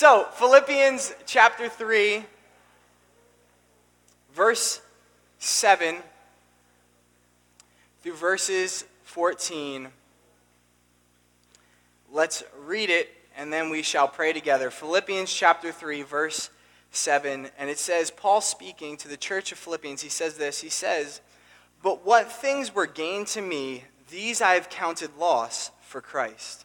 So, Philippians chapter 3, verse 7 through verses 14. Let's read it and then we shall pray together. Philippians chapter 3, verse 7. And it says, Paul speaking to the church of Philippians, he says this He says, But what things were gained to me, these I have counted loss for Christ.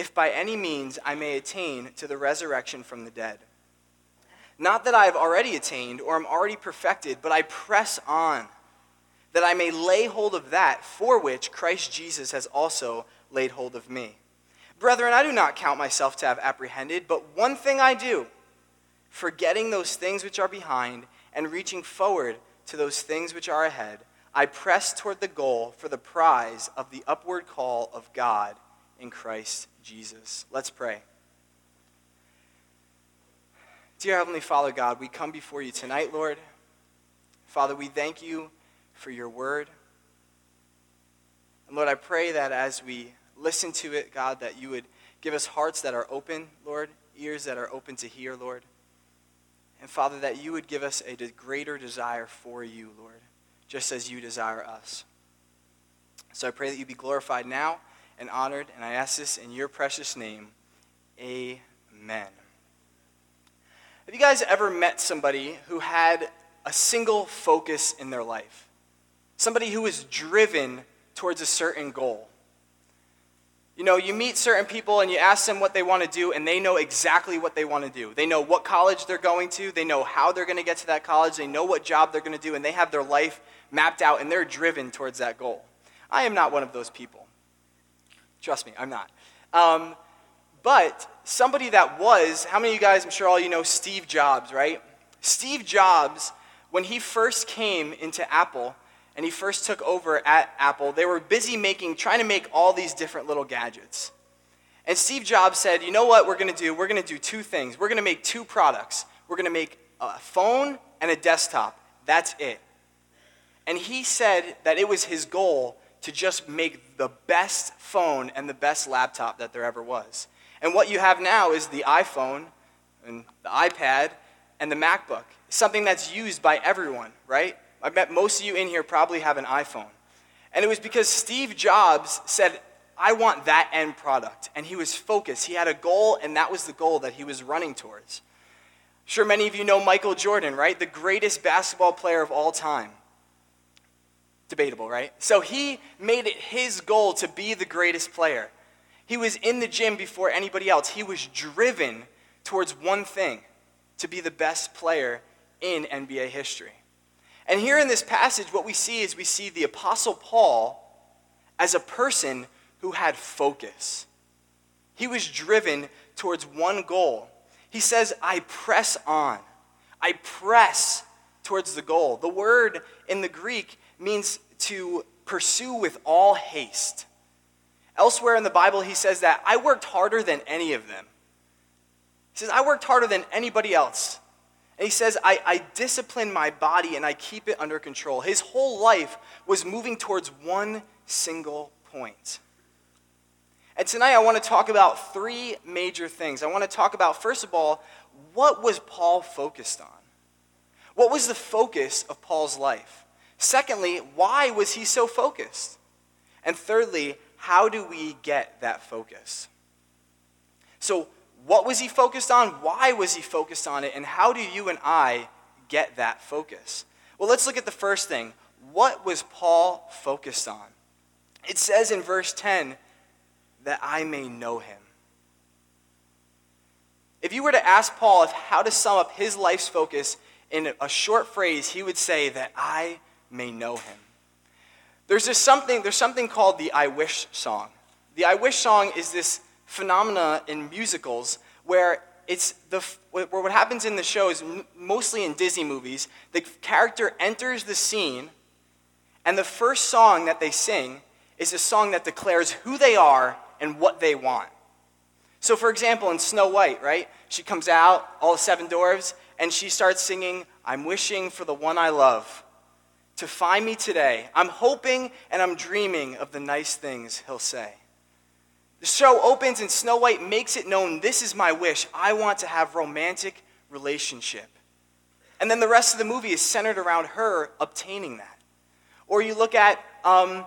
if by any means I may attain to the resurrection from the dead. Not that I have already attained or am already perfected, but I press on, that I may lay hold of that for which Christ Jesus has also laid hold of me. Brethren, I do not count myself to have apprehended, but one thing I do, forgetting those things which are behind and reaching forward to those things which are ahead, I press toward the goal for the prize of the upward call of God in Christ Jesus. Let's pray. Dear Heavenly Father God, we come before you tonight, Lord. Father, we thank you for your word. And Lord, I pray that as we listen to it, God, that you would give us hearts that are open, Lord, ears that are open to hear, Lord. And Father, that you would give us a greater desire for you, Lord, just as you desire us. So I pray that you be glorified now and honored, and I ask this in your precious name. Amen. Have you guys ever met somebody who had a single focus in their life? Somebody who was driven towards a certain goal. You know, you meet certain people and you ask them what they want to do, and they know exactly what they want to do. They know what college they're going to, they know how they're going to get to that college, they know what job they're going to do, and they have their life mapped out and they're driven towards that goal. I am not one of those people. Trust me, I'm not. Um, but somebody that was, how many of you guys, I'm sure all you know Steve Jobs, right? Steve Jobs, when he first came into Apple and he first took over at Apple, they were busy making, trying to make all these different little gadgets. And Steve Jobs said, you know what we're going to do? We're going to do two things. We're going to make two products. We're going to make a phone and a desktop. That's it. And he said that it was his goal to just make the best phone and the best laptop that there ever was. And what you have now is the iPhone and the iPad and the MacBook, something that's used by everyone, right? I bet most of you in here probably have an iPhone. And it was because Steve Jobs said, I want that end product. And he was focused. He had a goal, and that was the goal that he was running towards. sure, many of you know Michael Jordan, right? The greatest basketball player of all time. Debatable, right? So he made it his goal to be the greatest player. He was in the gym before anybody else. He was driven towards one thing to be the best player in NBA history. And here in this passage, what we see is we see the Apostle Paul as a person who had focus. He was driven towards one goal. He says, I press on. I press towards the goal. The word in the Greek means to pursue with all haste. Elsewhere in the Bible, he says that I worked harder than any of them. He says, I worked harder than anybody else. And he says, I, I discipline my body and I keep it under control. His whole life was moving towards one single point. And tonight I want to talk about three major things. I want to talk about, first of all, what was Paul focused on? What was the focus of Paul's life? Secondly, why was he so focused? And thirdly, how do we get that focus? So, what was he focused on? Why was he focused on it? And how do you and I get that focus? Well, let's look at the first thing. What was Paul focused on? It says in verse 10 that I may know him. If you were to ask Paul how to sum up his life's focus in a short phrase, he would say that I may know him. There's just something, there's something called the I Wish song. The I Wish song is this phenomena in musicals where it's the, where what happens in the show is mostly in Disney movies. The character enters the scene, and the first song that they sing is a song that declares who they are and what they want. So, for example, in Snow White, right? She comes out, all seven dwarves, and she starts singing, I'm wishing for the one I love to find me today. I'm hoping and I'm dreaming of the nice things he'll say. The show opens and Snow White makes it known this is my wish. I want to have romantic relationship. And then the rest of the movie is centered around her obtaining that. Or you look at um,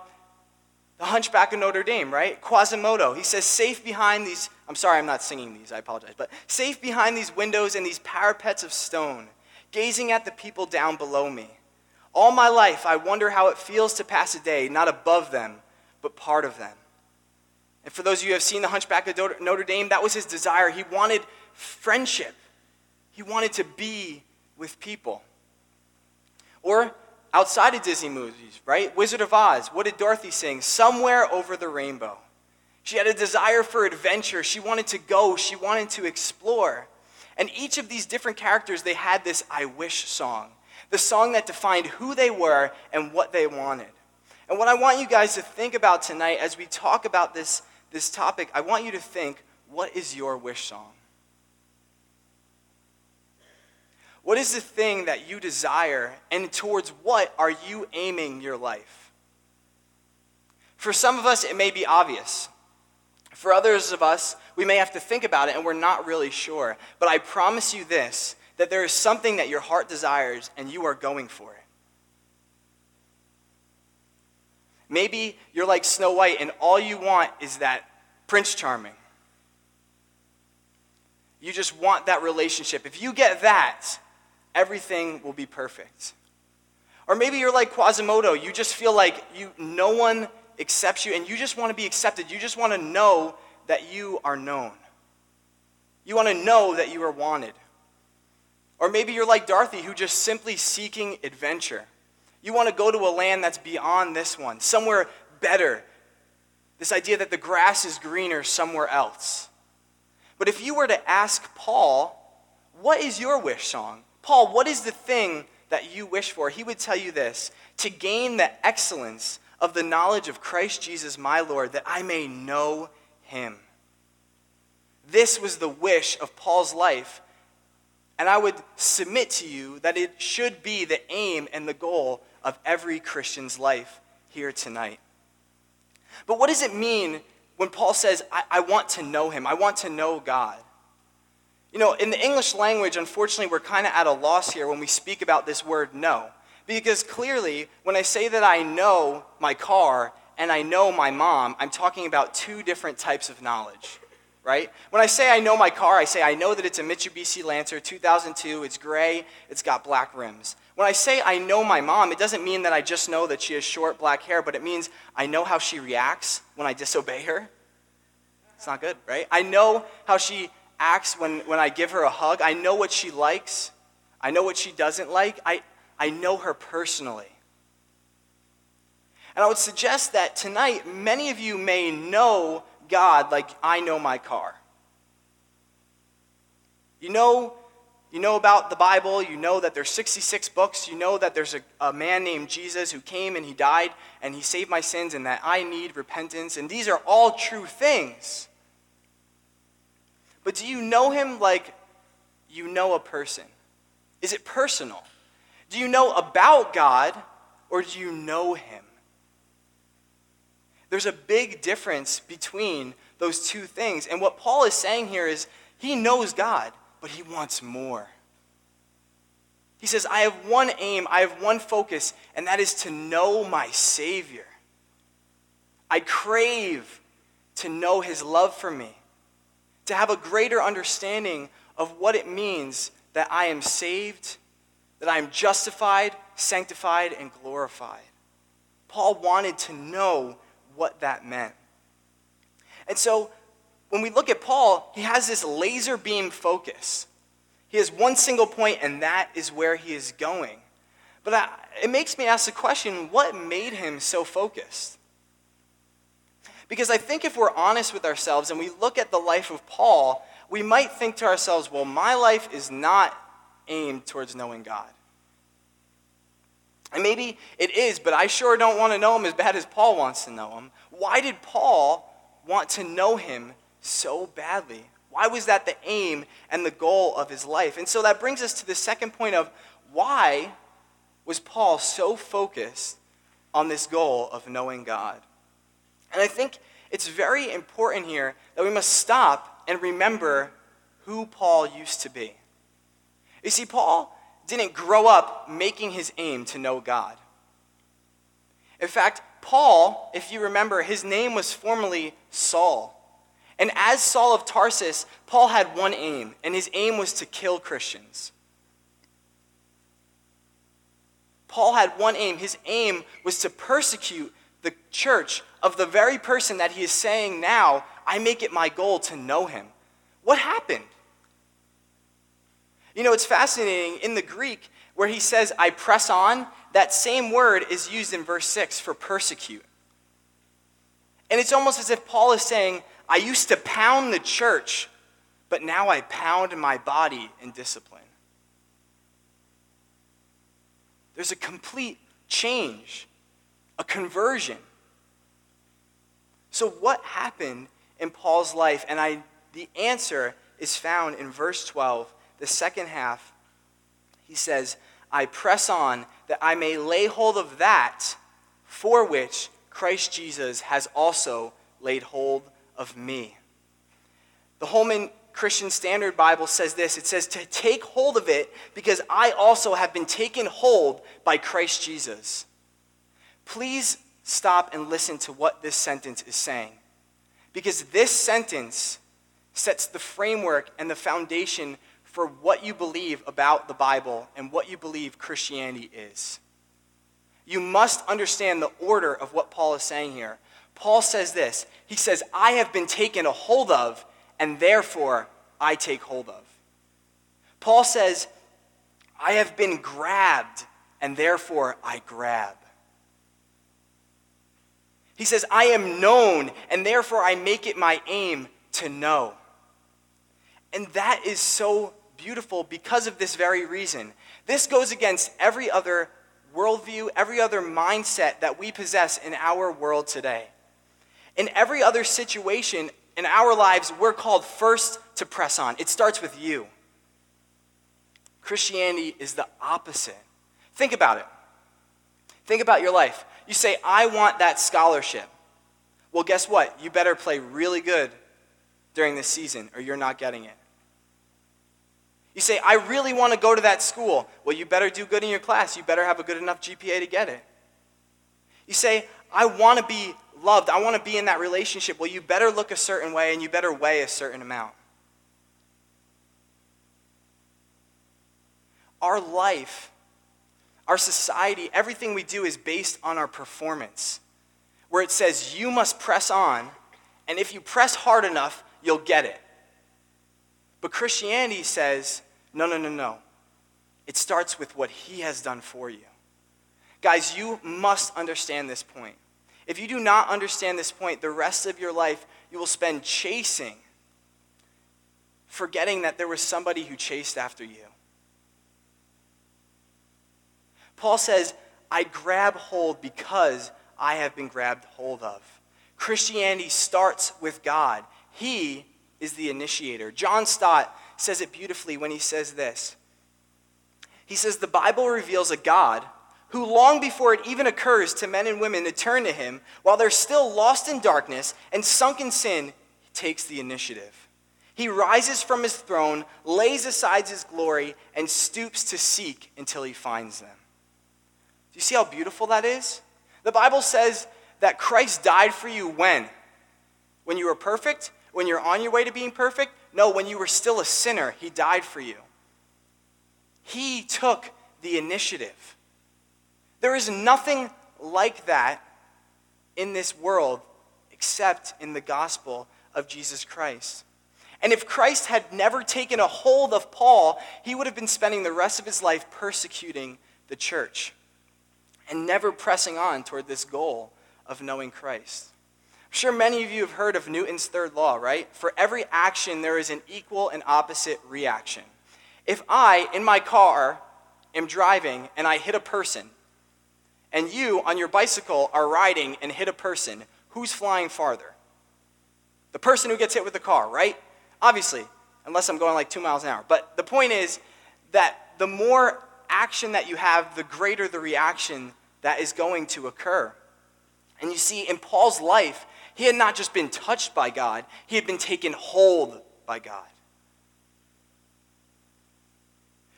the Hunchback of Notre Dame, right? Quasimodo. He says, safe behind these, I'm sorry, I'm not singing these, I apologize, but safe behind these windows and these parapets of stone, gazing at the people down below me. All my life, I wonder how it feels to pass a day not above them, but part of them. And for those of you who have seen The Hunchback of Notre Dame, that was his desire. He wanted friendship, he wanted to be with people. Or outside of Disney movies, right? Wizard of Oz, what did Dorothy sing? Somewhere over the rainbow. She had a desire for adventure. She wanted to go, she wanted to explore. And each of these different characters, they had this I wish song, the song that defined who they were and what they wanted. And what I want you guys to think about tonight as we talk about this this topic, I want you to think what is your wish song? What is the thing that you desire, and towards what are you aiming your life? For some of us, it may be obvious. For others of us, we may have to think about it and we're not really sure. But I promise you this that there is something that your heart desires and you are going for it. Maybe you're like Snow White and all you want is that Prince Charming. You just want that relationship. If you get that, everything will be perfect. Or maybe you're like Quasimodo. You just feel like you, no one accepts you and you just want to be accepted. You just want to know that you are known. You want to know that you are wanted. Or maybe you're like Dorothy, who just simply seeking adventure. You want to go to a land that's beyond this one, somewhere better. This idea that the grass is greener somewhere else. But if you were to ask Paul, what is your wish song? Paul, what is the thing that you wish for? He would tell you this to gain the excellence of the knowledge of Christ Jesus my Lord, that I may know him. This was the wish of Paul's life and I would submit to you that it should be the aim and the goal of every Christian's life here tonight. But what does it mean when Paul says, I, I want to know him? I want to know God. You know, in the English language, unfortunately, we're kind of at a loss here when we speak about this word know. Because clearly, when I say that I know my car and I know my mom, I'm talking about two different types of knowledge right? When I say I know my car, I say I know that it's a Mitsubishi Lancer 2002, it's gray, it's got black rims. When I say I know my mom, it doesn't mean that I just know that she has short black hair, but it means I know how she reacts when I disobey her. It's not good, right? I know how she acts when, when I give her a hug. I know what she likes. I know what she doesn't like. I, I know her personally. And I would suggest that tonight, many of you may know God like I know my car. You know, you know about the Bible, you know that there's 66 books, you know that there's a, a man named Jesus who came and he died and he saved my sins and that I need repentance, and these are all true things. But do you know him like you know a person? Is it personal? Do you know about God or do you know him? There's a big difference between those two things. And what Paul is saying here is he knows God, but he wants more. He says, I have one aim, I have one focus, and that is to know my Savior. I crave to know his love for me, to have a greater understanding of what it means that I am saved, that I am justified, sanctified, and glorified. Paul wanted to know what that meant. And so when we look at Paul, he has this laser beam focus. He has one single point, and that is where he is going. But it makes me ask the question what made him so focused? Because I think if we're honest with ourselves and we look at the life of Paul, we might think to ourselves, well, my life is not aimed towards knowing God. And maybe it is, but I sure don't want to know him as bad as Paul wants to know him. Why did Paul want to know him so badly? Why was that the aim and the goal of his life? And so that brings us to the second point of why was Paul so focused on this goal of knowing God? And I think it's very important here that we must stop and remember who Paul used to be. You see, Paul didn't grow up making his aim to know God. In fact, Paul, if you remember, his name was formerly Saul. And as Saul of Tarsus, Paul had one aim, and his aim was to kill Christians. Paul had one aim. His aim was to persecute the church of the very person that he is saying now, I make it my goal to know him. What happened? You know, it's fascinating. In the Greek, where he says, I press on, that same word is used in verse 6 for persecute. And it's almost as if Paul is saying, I used to pound the church, but now I pound my body in discipline. There's a complete change, a conversion. So, what happened in Paul's life? And I, the answer is found in verse 12, the second half. He says, I press on that I may lay hold of that for which Christ Jesus has also laid hold of me. The Holman Christian Standard Bible says this it says, To take hold of it because I also have been taken hold by Christ Jesus. Please stop and listen to what this sentence is saying. Because this sentence sets the framework and the foundation for what you believe about the Bible and what you believe Christianity is. You must understand the order of what Paul is saying here. Paul says this He says, I have been taken a hold of and therefore I take hold of. Paul says, I have been grabbed, and therefore I grab. He says, I am known, and therefore I make it my aim to know. And that is so beautiful because of this very reason. This goes against every other worldview, every other mindset that we possess in our world today. In every other situation, in our lives, we're called first to press on. It starts with you. Christianity is the opposite. Think about it. Think about your life. You say, I want that scholarship. Well, guess what? You better play really good during this season or you're not getting it. You say, I really want to go to that school. Well, you better do good in your class. You better have a good enough GPA to get it. You say, I want to be loved. I want to be in that relationship. Well, you better look a certain way and you better weigh a certain amount. Our life, our society, everything we do is based on our performance, where it says you must press on, and if you press hard enough, you'll get it. But Christianity says, no, no, no, no. It starts with what He has done for you. Guys, you must understand this point. If you do not understand this point, the rest of your life you will spend chasing, forgetting that there was somebody who chased after you. Paul says, I grab hold because I have been grabbed hold of. Christianity starts with God, He is the initiator. John Stott says it beautifully when he says this. He says, The Bible reveals a God who, long before it even occurs to men and women to turn to him, while they're still lost in darkness and sunk in sin, takes the initiative. He rises from his throne, lays aside his glory, and stoops to seek until he finds them. Do you see how beautiful that is? The Bible says that Christ died for you when? When you were perfect? When you're on your way to being perfect? No, when you were still a sinner, he died for you. He took the initiative. There is nothing like that in this world except in the gospel of Jesus Christ. And if Christ had never taken a hold of Paul, he would have been spending the rest of his life persecuting the church and never pressing on toward this goal of knowing Christ. Sure many of you have heard of Newton's third law, right? For every action, there is an equal and opposite reaction. If I, in my car, am driving and I hit a person, and you, on your bicycle, are riding and hit a person, who's flying farther? The person who gets hit with the car, right? Obviously, unless I'm going like two miles an hour. But the point is that the more action that you have, the greater the reaction that is going to occur. And you see, in Paul's life, he had not just been touched by God, he had been taken hold by God.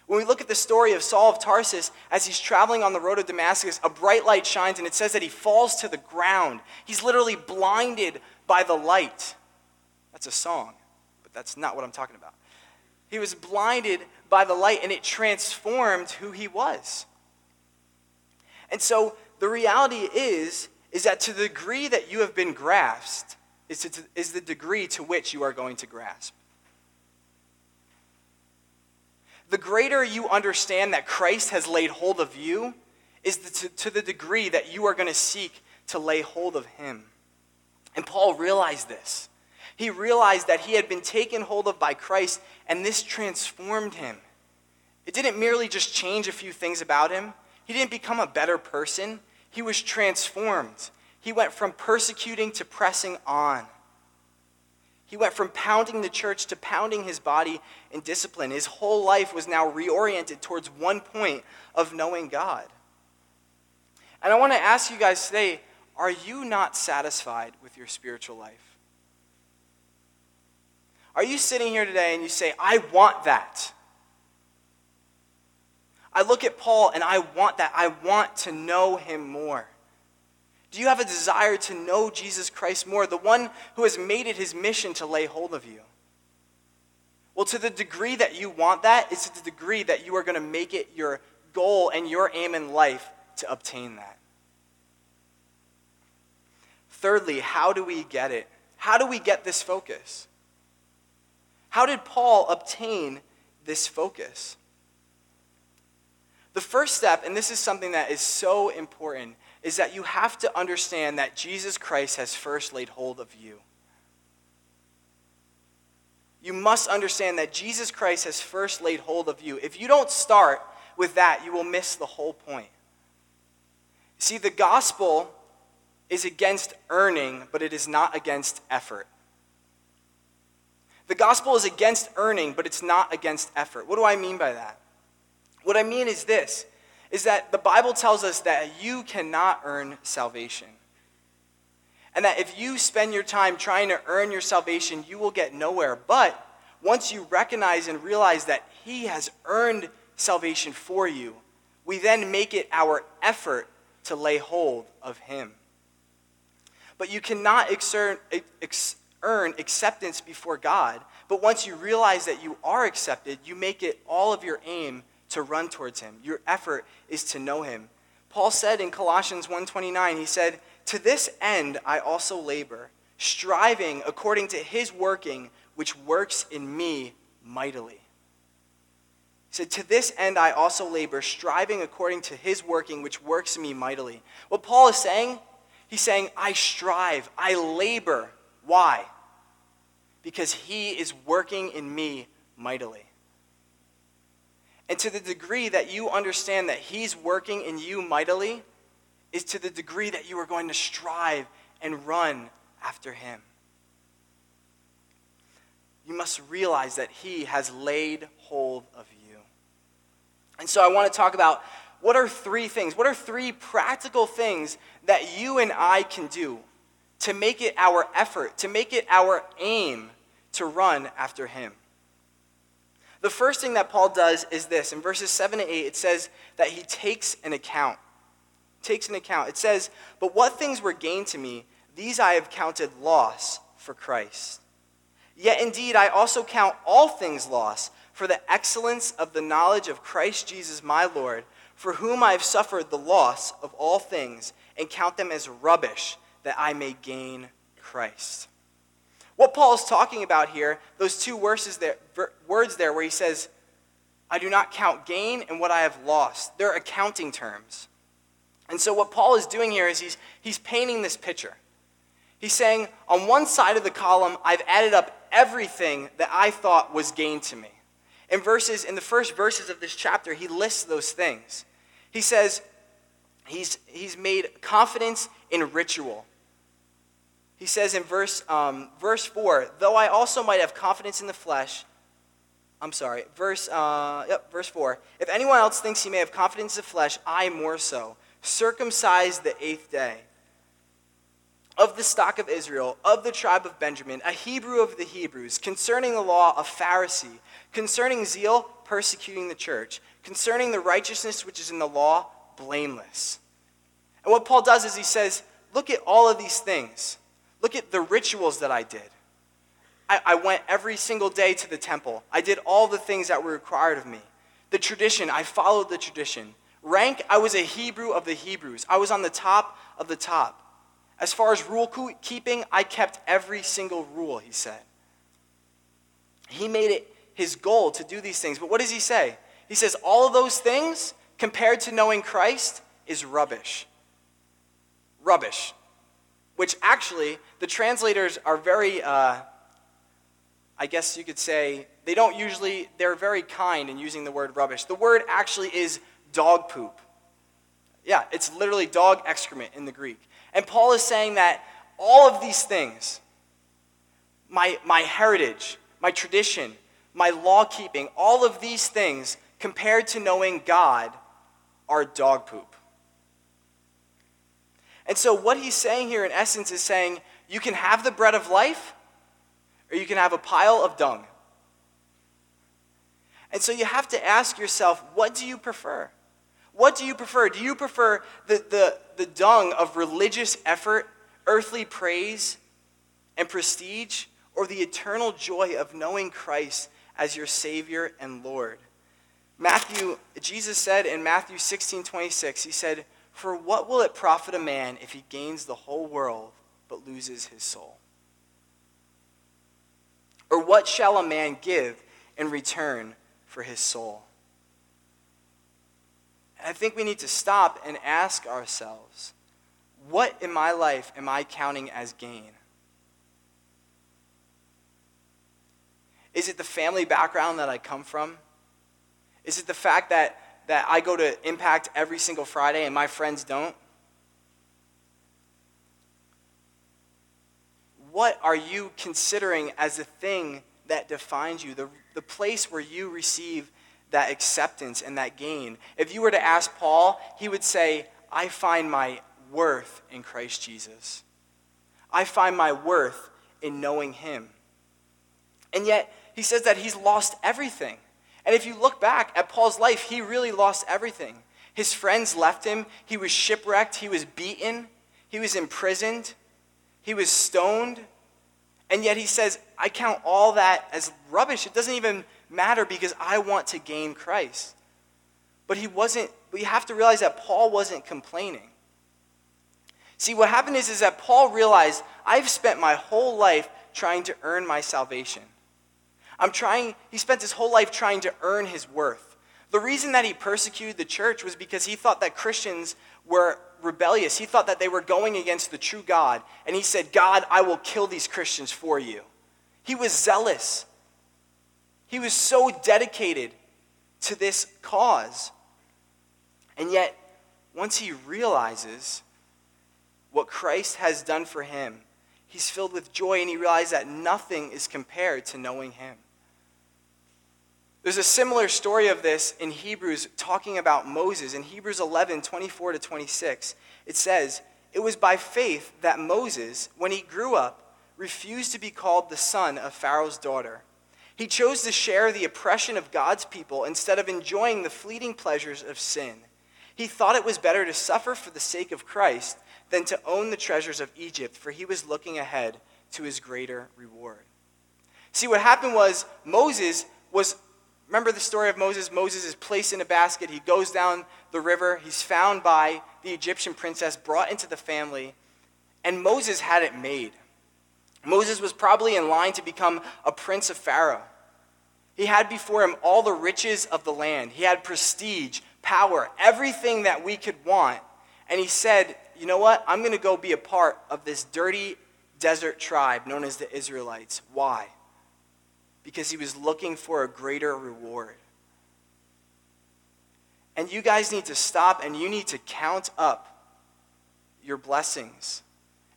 When we look at the story of Saul of Tarsus as he's traveling on the road of Damascus, a bright light shines and it says that he falls to the ground. He's literally blinded by the light. That's a song, but that's not what I'm talking about. He was blinded by the light and it transformed who he was. And so the reality is is that to the degree that you have been grasped is, to, is the degree to which you are going to grasp. The greater you understand that Christ has laid hold of you is the, to, to the degree that you are going to seek to lay hold of him. And Paul realized this. He realized that he had been taken hold of by Christ, and this transformed him. It didn't merely just change a few things about him, he didn't become a better person. He was transformed. He went from persecuting to pressing on. He went from pounding the church to pounding his body in discipline. His whole life was now reoriented towards one point of knowing God. And I want to ask you guys today are you not satisfied with your spiritual life? Are you sitting here today and you say, I want that? I look at Paul and I want that. I want to know him more. Do you have a desire to know Jesus Christ more, the one who has made it his mission to lay hold of you? Well, to the degree that you want that, it's to the degree that you are going to make it your goal and your aim in life to obtain that. Thirdly, how do we get it? How do we get this focus? How did Paul obtain this focus? The first step, and this is something that is so important, is that you have to understand that Jesus Christ has first laid hold of you. You must understand that Jesus Christ has first laid hold of you. If you don't start with that, you will miss the whole point. See, the gospel is against earning, but it is not against effort. The gospel is against earning, but it's not against effort. What do I mean by that? What I mean is this is that the Bible tells us that you cannot earn salvation. And that if you spend your time trying to earn your salvation, you will get nowhere. But once you recognize and realize that He has earned salvation for you, we then make it our effort to lay hold of Him. But you cannot earn acceptance before God. But once you realize that you are accepted, you make it all of your aim to run towards him. Your effort is to know him. Paul said in Colossians 1:29, he said, "To this end I also labor, striving according to his working which works in me mightily." He said, To this end I also labor, striving according to his working, which works in me mightily. What Paul is saying, he's saying, I strive, I labor. Why? Because he is working in me mightily. And to the degree that you understand that He's working in you mightily, is to the degree that you are going to strive and run after Him. You must realize that He has laid hold of you. And so I want to talk about what are three things, what are three practical things that you and I can do to make it our effort, to make it our aim to run after Him. The first thing that Paul does is this. In verses 7 to 8, it says that he takes an account. Takes an account. It says, But what things were gained to me, these I have counted loss for Christ. Yet indeed I also count all things loss for the excellence of the knowledge of Christ Jesus my Lord, for whom I have suffered the loss of all things, and count them as rubbish, that I may gain Christ. What Paul is talking about here, those two verses there, words there where he says, I do not count gain and what I have lost. They're accounting terms. And so what Paul is doing here is he's, he's painting this picture. He's saying, on one side of the column, I've added up everything that I thought was gain to me. In verses, in the first verses of this chapter, he lists those things. He says, he's, he's made confidence in ritual. He says in verse, um, verse 4, though I also might have confidence in the flesh, I'm sorry, verse, uh, yep, verse 4. If anyone else thinks he may have confidence in the flesh, I more so. Circumcised the eighth day. Of the stock of Israel, of the tribe of Benjamin, a Hebrew of the Hebrews, concerning the law, a Pharisee, concerning zeal, persecuting the church, concerning the righteousness which is in the law, blameless. And what Paul does is he says, Look at all of these things. Look at the rituals that I did. I, I went every single day to the temple. I did all the things that were required of me. The tradition, I followed the tradition. Rank, I was a Hebrew of the Hebrews. I was on the top of the top. As far as rule keeping, I kept every single rule, he said. He made it his goal to do these things. But what does he say? He says, all of those things, compared to knowing Christ, is rubbish. Rubbish. Which actually, the translators are very. Uh, I guess you could say, they don't usually, they're very kind in using the word rubbish. The word actually is dog poop. Yeah, it's literally dog excrement in the Greek. And Paul is saying that all of these things, my, my heritage, my tradition, my law keeping, all of these things, compared to knowing God, are dog poop. And so, what he's saying here, in essence, is saying you can have the bread of life, or you can have a pile of dung. And so you have to ask yourself, what do you prefer? What do you prefer? Do you prefer the, the, the dung of religious effort, earthly praise, and prestige, or the eternal joy of knowing Christ as your Savior and Lord? Matthew, Jesus said in Matthew 16 26, he said, For what will it profit a man if he gains the whole world but loses his soul? Or what shall a man give in return for his soul? And I think we need to stop and ask ourselves what in my life am I counting as gain? Is it the family background that I come from? Is it the fact that, that I go to Impact every single Friday and my friends don't? what are you considering as the thing that defines you, the, the place where you receive that acceptance and that gain? If you were to ask Paul, he would say, I find my worth in Christ Jesus. I find my worth in knowing him. And yet, he says that he's lost everything. And if you look back at Paul's life, he really lost everything. His friends left him, he was shipwrecked, he was beaten, he was imprisoned. He was stoned. And yet he says, I count all that as rubbish. It doesn't even matter because I want to gain Christ. But he wasn't, we have to realize that Paul wasn't complaining. See, what happened is, is that Paul realized I've spent my whole life trying to earn my salvation. I'm trying, he spent his whole life trying to earn his worth. The reason that he persecuted the church was because he thought that Christians were rebellious. He thought that they were going against the true God. And he said, God, I will kill these Christians for you. He was zealous. He was so dedicated to this cause. And yet, once he realizes what Christ has done for him, he's filled with joy and he realizes that nothing is compared to knowing him. There's a similar story of this in Hebrews talking about Moses. In Hebrews 11, 24 to 26, it says, It was by faith that Moses, when he grew up, refused to be called the son of Pharaoh's daughter. He chose to share the oppression of God's people instead of enjoying the fleeting pleasures of sin. He thought it was better to suffer for the sake of Christ than to own the treasures of Egypt, for he was looking ahead to his greater reward. See, what happened was Moses was Remember the story of Moses? Moses is placed in a basket. He goes down the river. He's found by the Egyptian princess, brought into the family, and Moses had it made. Moses was probably in line to become a prince of Pharaoh. He had before him all the riches of the land, he had prestige, power, everything that we could want. And he said, You know what? I'm going to go be a part of this dirty, desert tribe known as the Israelites. Why? Because he was looking for a greater reward. And you guys need to stop and you need to count up your blessings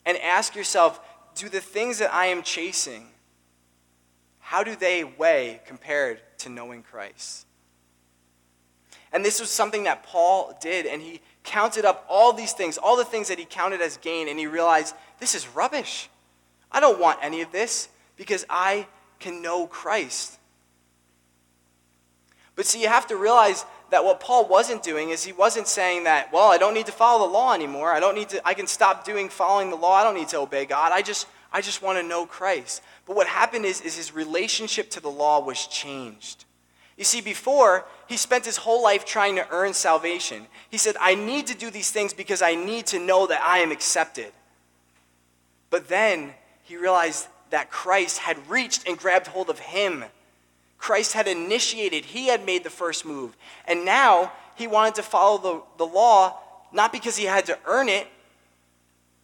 and ask yourself do the things that I am chasing, how do they weigh compared to knowing Christ? And this was something that Paul did, and he counted up all these things, all the things that he counted as gain, and he realized this is rubbish. I don't want any of this because I can know Christ. But see, you have to realize that what Paul wasn't doing is he wasn't saying that, well, I don't need to follow the law anymore. I don't need to, I can stop doing following the law. I don't need to obey God. I just, I just want to know Christ. But what happened is, is his relationship to the law was changed. You see, before, he spent his whole life trying to earn salvation. He said, I need to do these things because I need to know that I am accepted. But then he realized that Christ had reached and grabbed hold of him. Christ had initiated, he had made the first move. And now he wanted to follow the, the law, not because he had to earn it,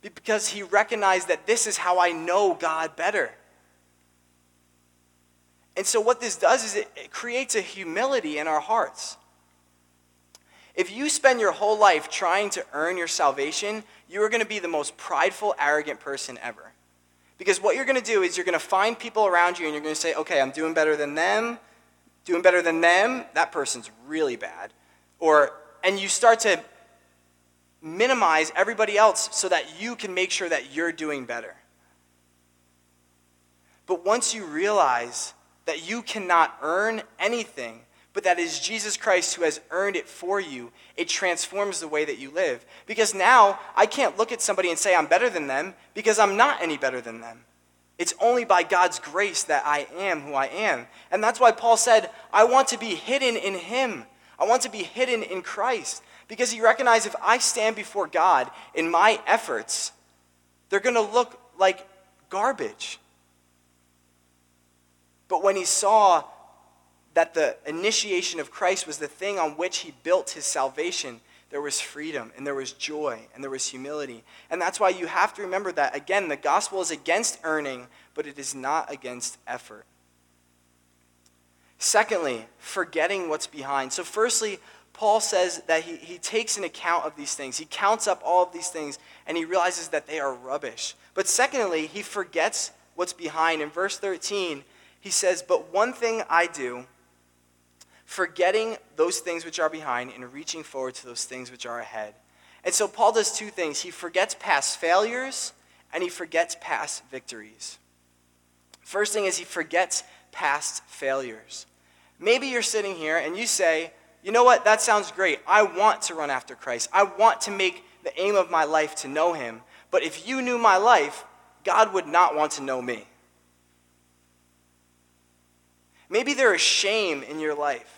but because he recognized that this is how I know God better. And so, what this does is it, it creates a humility in our hearts. If you spend your whole life trying to earn your salvation, you are going to be the most prideful, arrogant person ever. Because what you're going to do is you're going to find people around you and you're going to say, okay, I'm doing better than them, doing better than them, that person's really bad. Or, and you start to minimize everybody else so that you can make sure that you're doing better. But once you realize that you cannot earn anything, but that is Jesus Christ who has earned it for you, it transforms the way that you live. Because now I can't look at somebody and say I'm better than them because I'm not any better than them. It's only by God's grace that I am who I am. And that's why Paul said, I want to be hidden in Him. I want to be hidden in Christ. Because he recognized if I stand before God in my efforts, they're going to look like garbage. But when he saw that the initiation of Christ was the thing on which he built his salvation, there was freedom and there was joy and there was humility. And that's why you have to remember that. Again, the gospel is against earning, but it is not against effort. Secondly, forgetting what's behind. So, firstly, Paul says that he, he takes an account of these things. He counts up all of these things and he realizes that they are rubbish. But secondly, he forgets what's behind. In verse 13, he says, But one thing I do, forgetting those things which are behind and reaching forward to those things which are ahead. And so Paul does two things he forgets past failures and he forgets past victories. First thing is he forgets past failures. Maybe you're sitting here and you say, you know what, that sounds great. I want to run after Christ. I want to make the aim of my life to know him. But if you knew my life, God would not want to know me. Maybe there is shame in your life.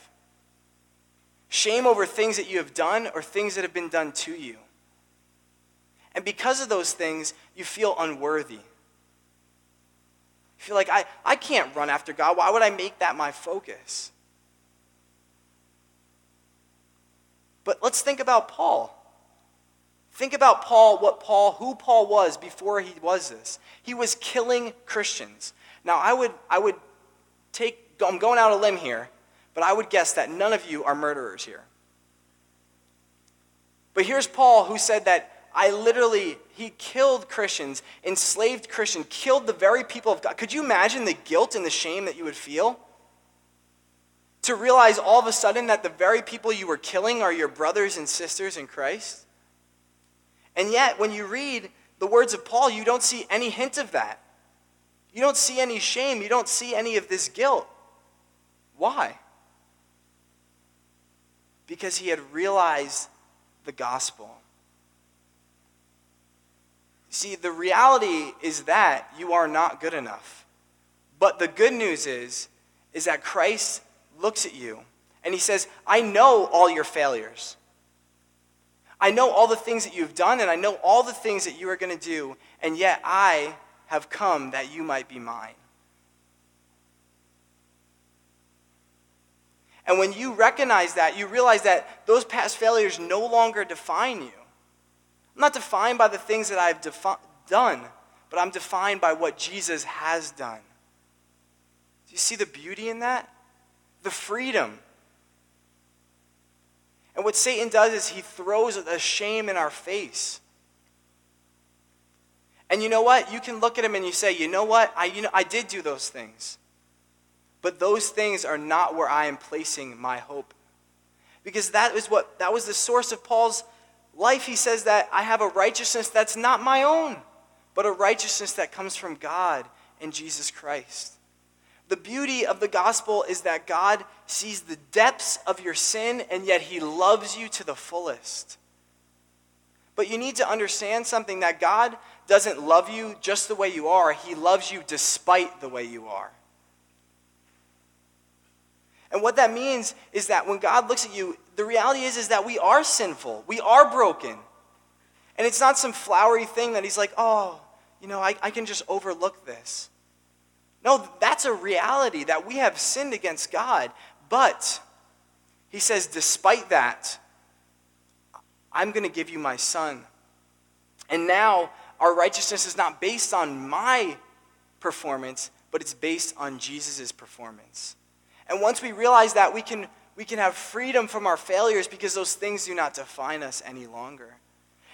Shame over things that you have done or things that have been done to you. And because of those things, you feel unworthy. You feel like, I, I can't run after God. Why would I make that my focus? But let's think about Paul. Think about Paul, what Paul, who Paul was before he was this. He was killing Christians. Now, I would, I would take I'm going out a limb here, but I would guess that none of you are murderers here. But here's Paul who said that I literally, he killed Christians, enslaved Christians, killed the very people of God. Could you imagine the guilt and the shame that you would feel? To realize all of a sudden that the very people you were killing are your brothers and sisters in Christ? And yet, when you read the words of Paul, you don't see any hint of that. You don't see any shame. You don't see any of this guilt. Why? Because he had realized the gospel. See, the reality is that you are not good enough. But the good news is is that Christ looks at you and he says, "I know all your failures. I know all the things that you've done and I know all the things that you are going to do, and yet I have come that you might be mine." And when you recognize that, you realize that those past failures no longer define you. I'm not defined by the things that I've defi- done, but I'm defined by what Jesus has done. Do you see the beauty in that? The freedom. And what Satan does is he throws a shame in our face. And you know what? You can look at him and you say, you know what? I, you know, I did do those things. But those things are not where I am placing my hope. Because that is what that was the source of Paul's life. He says that I have a righteousness that's not my own, but a righteousness that comes from God and Jesus Christ. The beauty of the gospel is that God sees the depths of your sin and yet he loves you to the fullest. But you need to understand something that God doesn't love you just the way you are, He loves you despite the way you are. And what that means is that when God looks at you, the reality is, is that we are sinful. We are broken. And it's not some flowery thing that He's like, oh, you know, I, I can just overlook this. No, that's a reality that we have sinned against God. But He says, despite that, I'm going to give you my son. And now our righteousness is not based on my performance, but it's based on Jesus' performance. And once we realize that, we can, we can have freedom from our failures because those things do not define us any longer.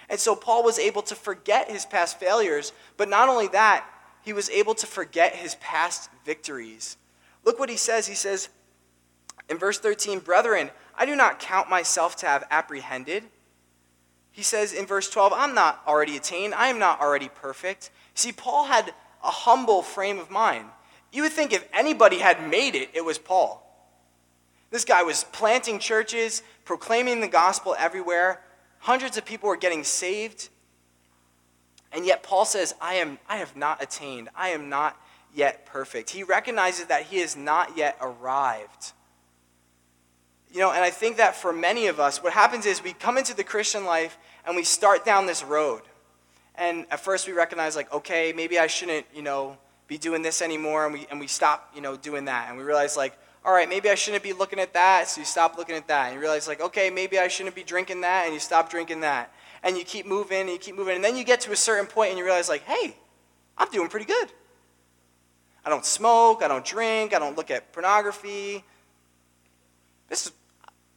And so Paul was able to forget his past failures, but not only that, he was able to forget his past victories. Look what he says. He says in verse 13, Brethren, I do not count myself to have apprehended. He says in verse 12, I'm not already attained. I am not already perfect. See, Paul had a humble frame of mind. You would think if anybody had made it, it was Paul. This guy was planting churches, proclaiming the gospel everywhere. Hundreds of people were getting saved. And yet Paul says, I, am, I have not attained. I am not yet perfect. He recognizes that he has not yet arrived. You know, and I think that for many of us, what happens is we come into the Christian life and we start down this road. And at first we recognize, like, okay, maybe I shouldn't, you know, be doing this anymore. And we, and we stop, you know, doing that. And we realize, like, all right, maybe I shouldn't be looking at that. So you stop looking at that. And you realize, like, okay, maybe I shouldn't be drinking that. And you stop drinking that. And you keep moving and you keep moving. And then you get to a certain point and you realize, like, hey, I'm doing pretty good. I don't smoke. I don't drink. I don't look at pornography. This is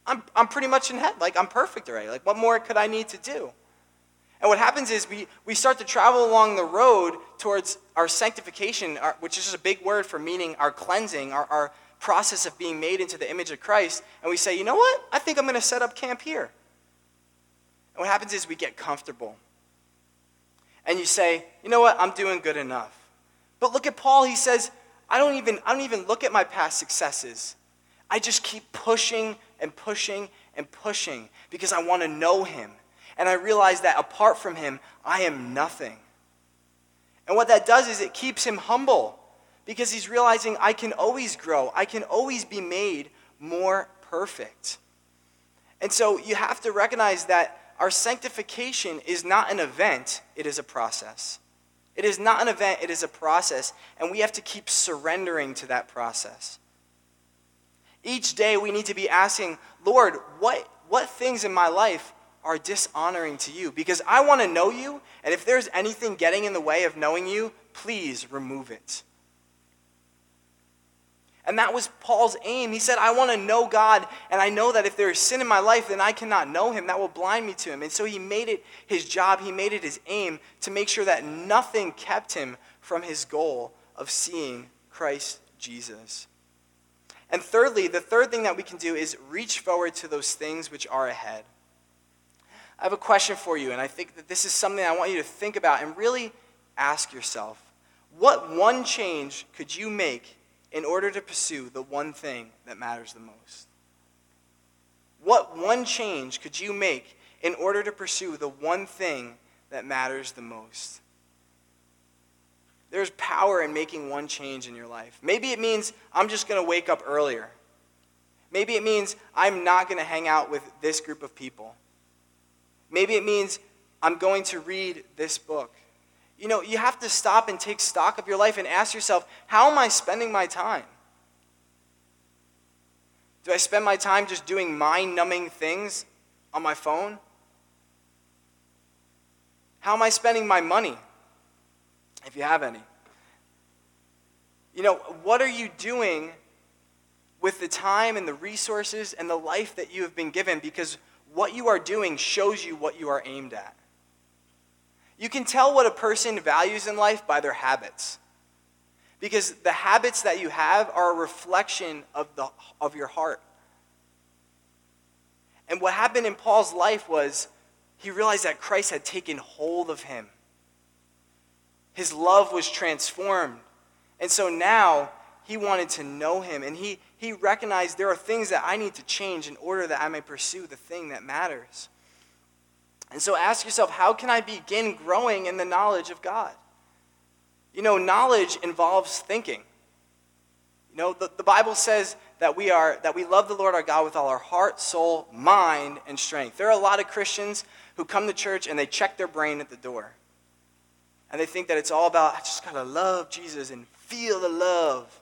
I'm, I'm pretty much in head. Like, I'm perfect already. Like, what more could I need to do? And what happens is we, we start to travel along the road towards our sanctification, our, which is just a big word for meaning our cleansing, our, our process of being made into the image of Christ. And we say, you know what? I think I'm going to set up camp here. And what happens is we get comfortable. And you say, you know what? I'm doing good enough. But look at Paul. He says, I don't even, I don't even look at my past successes. I just keep pushing and pushing and pushing because I want to know Him. And I realize that apart from Him, I am nothing. And what that does is it keeps him humble because he's realizing I can always grow, I can always be made more perfect. And so you have to recognize that our sanctification is not an event, it is a process. It is not an event, it is a process, and we have to keep surrendering to that process. Each day we need to be asking, Lord, what, what things in my life are dishonoring to you? Because I want to know you, and if there's anything getting in the way of knowing you, please remove it. And that was Paul's aim. He said, I want to know God, and I know that if there is sin in my life, then I cannot know him. That will blind me to him. And so he made it his job, he made it his aim to make sure that nothing kept him from his goal of seeing Christ Jesus. And thirdly, the third thing that we can do is reach forward to those things which are ahead. I have a question for you, and I think that this is something I want you to think about and really ask yourself. What one change could you make in order to pursue the one thing that matters the most? What one change could you make in order to pursue the one thing that matters the most? There's power in making one change in your life. Maybe it means I'm just going to wake up earlier. Maybe it means I'm not going to hang out with this group of people. Maybe it means I'm going to read this book. You know, you have to stop and take stock of your life and ask yourself, how am I spending my time? Do I spend my time just doing mind numbing things on my phone? How am I spending my money? if you have any. You know, what are you doing with the time and the resources and the life that you have been given? Because what you are doing shows you what you are aimed at. You can tell what a person values in life by their habits. Because the habits that you have are a reflection of, the, of your heart. And what happened in Paul's life was he realized that Christ had taken hold of him. His love was transformed. And so now he wanted to know him. And he, he recognized there are things that I need to change in order that I may pursue the thing that matters. And so ask yourself, how can I begin growing in the knowledge of God? You know, knowledge involves thinking. You know, the, the Bible says that we are that we love the Lord our God with all our heart, soul, mind, and strength. There are a lot of Christians who come to church and they check their brain at the door. And they think that it's all about I just gotta love Jesus and feel the love.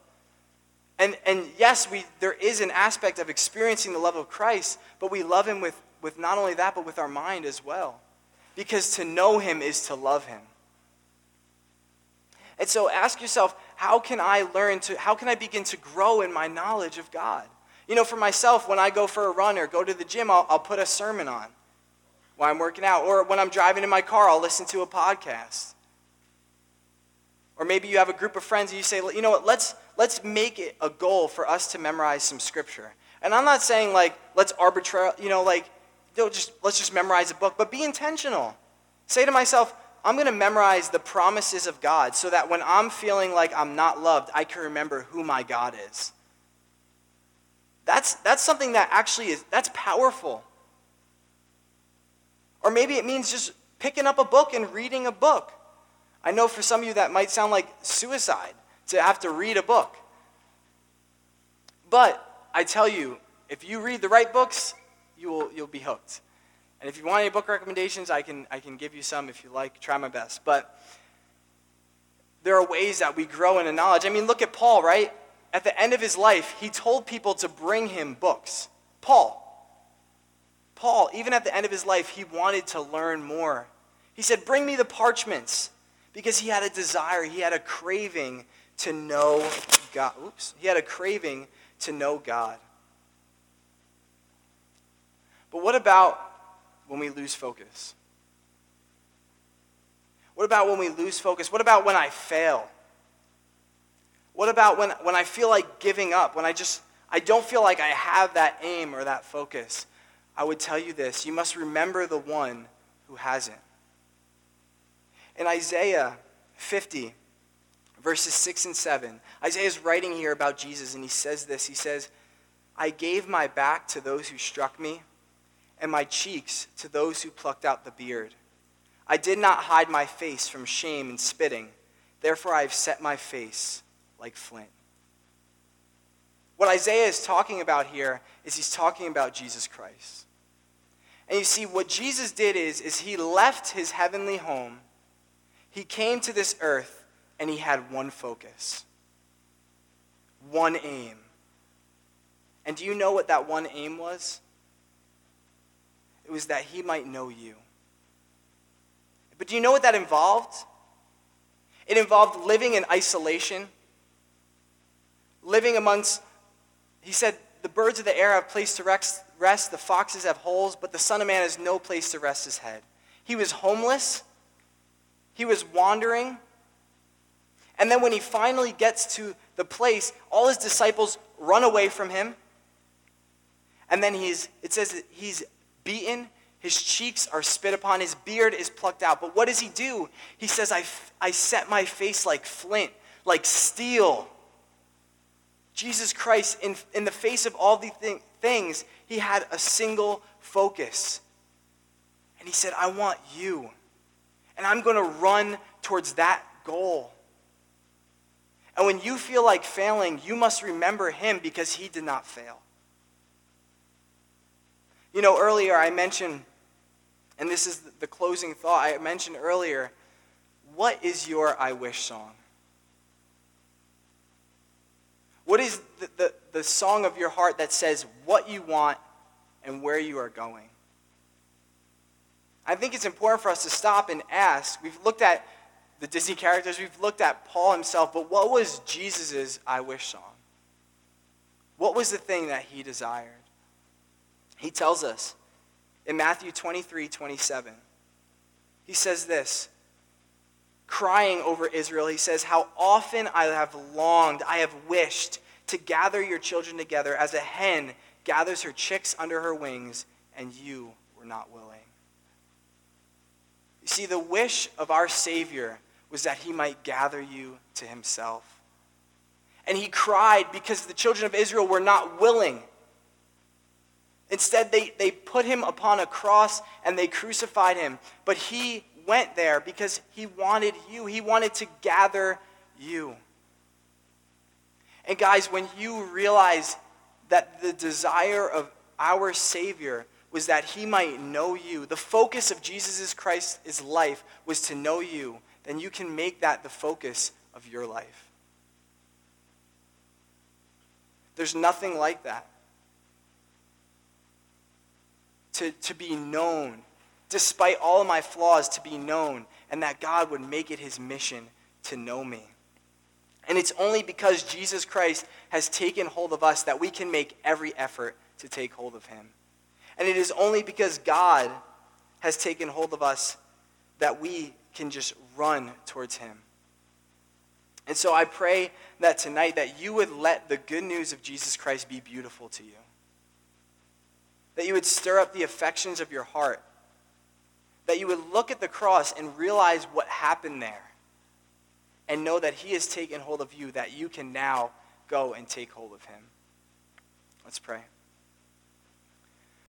And, and yes, we, there is an aspect of experiencing the love of Christ, but we love him with, with not only that, but with our mind as well. Because to know him is to love him. And so ask yourself, how can I learn to, how can I begin to grow in my knowledge of God? You know, for myself, when I go for a run or go to the gym, I'll, I'll put a sermon on while I'm working out. Or when I'm driving in my car, I'll listen to a podcast. Or maybe you have a group of friends and you say, you know what, let's, let's make it a goal for us to memorize some scripture. And I'm not saying like, let's arbitrarily, you know, like, know, just, let's just memorize a book, but be intentional. Say to myself, I'm going to memorize the promises of God so that when I'm feeling like I'm not loved, I can remember who my God is. That's, that's something that actually is, that's powerful. Or maybe it means just picking up a book and reading a book. I know for some of you that might sound like suicide to have to read a book. But I tell you, if you read the right books, you will, you'll be hooked. And if you want any book recommendations, I can, I can give you some if you like. Try my best. But there are ways that we grow in knowledge. I mean, look at Paul, right? At the end of his life, he told people to bring him books. Paul. Paul, even at the end of his life, he wanted to learn more. He said, Bring me the parchments. Because he had a desire, he had a craving to know God. Oops. He had a craving to know God. But what about when we lose focus? What about when we lose focus? What about when I fail? What about when, when I feel like giving up? When I just, I don't feel like I have that aim or that focus? I would tell you this you must remember the one who hasn't. In Isaiah 50, verses 6 and 7, Isaiah is writing here about Jesus, and he says this He says, I gave my back to those who struck me and my cheeks to those who plucked out the beard. I did not hide my face from shame and spitting. Therefore, I have set my face like flint. What Isaiah is talking about here is he's talking about Jesus Christ. And you see, what Jesus did is, is he left his heavenly home, he came to this earth, and he had one focus, one aim. And do you know what that one aim was? It was that he might know you. But do you know what that involved? It involved living in isolation, living amongst, he said, the birds of the air have place to rest, the foxes have holes, but the Son of Man has no place to rest his head. He was homeless, he was wandering. And then when he finally gets to the place, all his disciples run away from him. And then he's, it says he's beaten, his cheeks are spit upon, his beard is plucked out. But what does he do? He says, I, I set my face like flint, like steel. Jesus Christ, in, in the face of all these thing, things, he had a single focus. And he said, I want you. And I'm going to run towards that goal. And when you feel like failing, you must remember him because he did not fail. You know, earlier I mentioned, and this is the closing thought, I mentioned earlier, what is your I wish song? What is the, the, the song of your heart that says what you want and where you are going? I think it's important for us to stop and ask. We've looked at the Disney characters, we've looked at Paul himself, but what was Jesus' I wish song? What was the thing that he desired? He tells us in Matthew 23 27. He says this, crying over Israel. He says, How often I have longed, I have wished to gather your children together as a hen gathers her chicks under her wings, and you were not willing. You see, the wish of our Savior was that he might gather you to himself. And he cried because the children of Israel were not willing. Instead, they, they put him upon a cross and they crucified him. But he went there because he wanted you, he wanted to gather you. And guys, when you realize that the desire of our Savior was that he might know you, the focus of Jesus Christ's life was to know you, then you can make that the focus of your life. There's nothing like that to, to be known, despite all my flaws, to be known, and that God would make it his mission to know me. And it's only because Jesus Christ has taken hold of us that we can make every effort to take hold of him. And it is only because God has taken hold of us that we can just run towards him. And so I pray that tonight that you would let the good news of Jesus Christ be beautiful to you that you would stir up the affections of your heart, that you would look at the cross and realize what happened there, and know that He has taken hold of you, that you can now go and take hold of Him. Let's pray.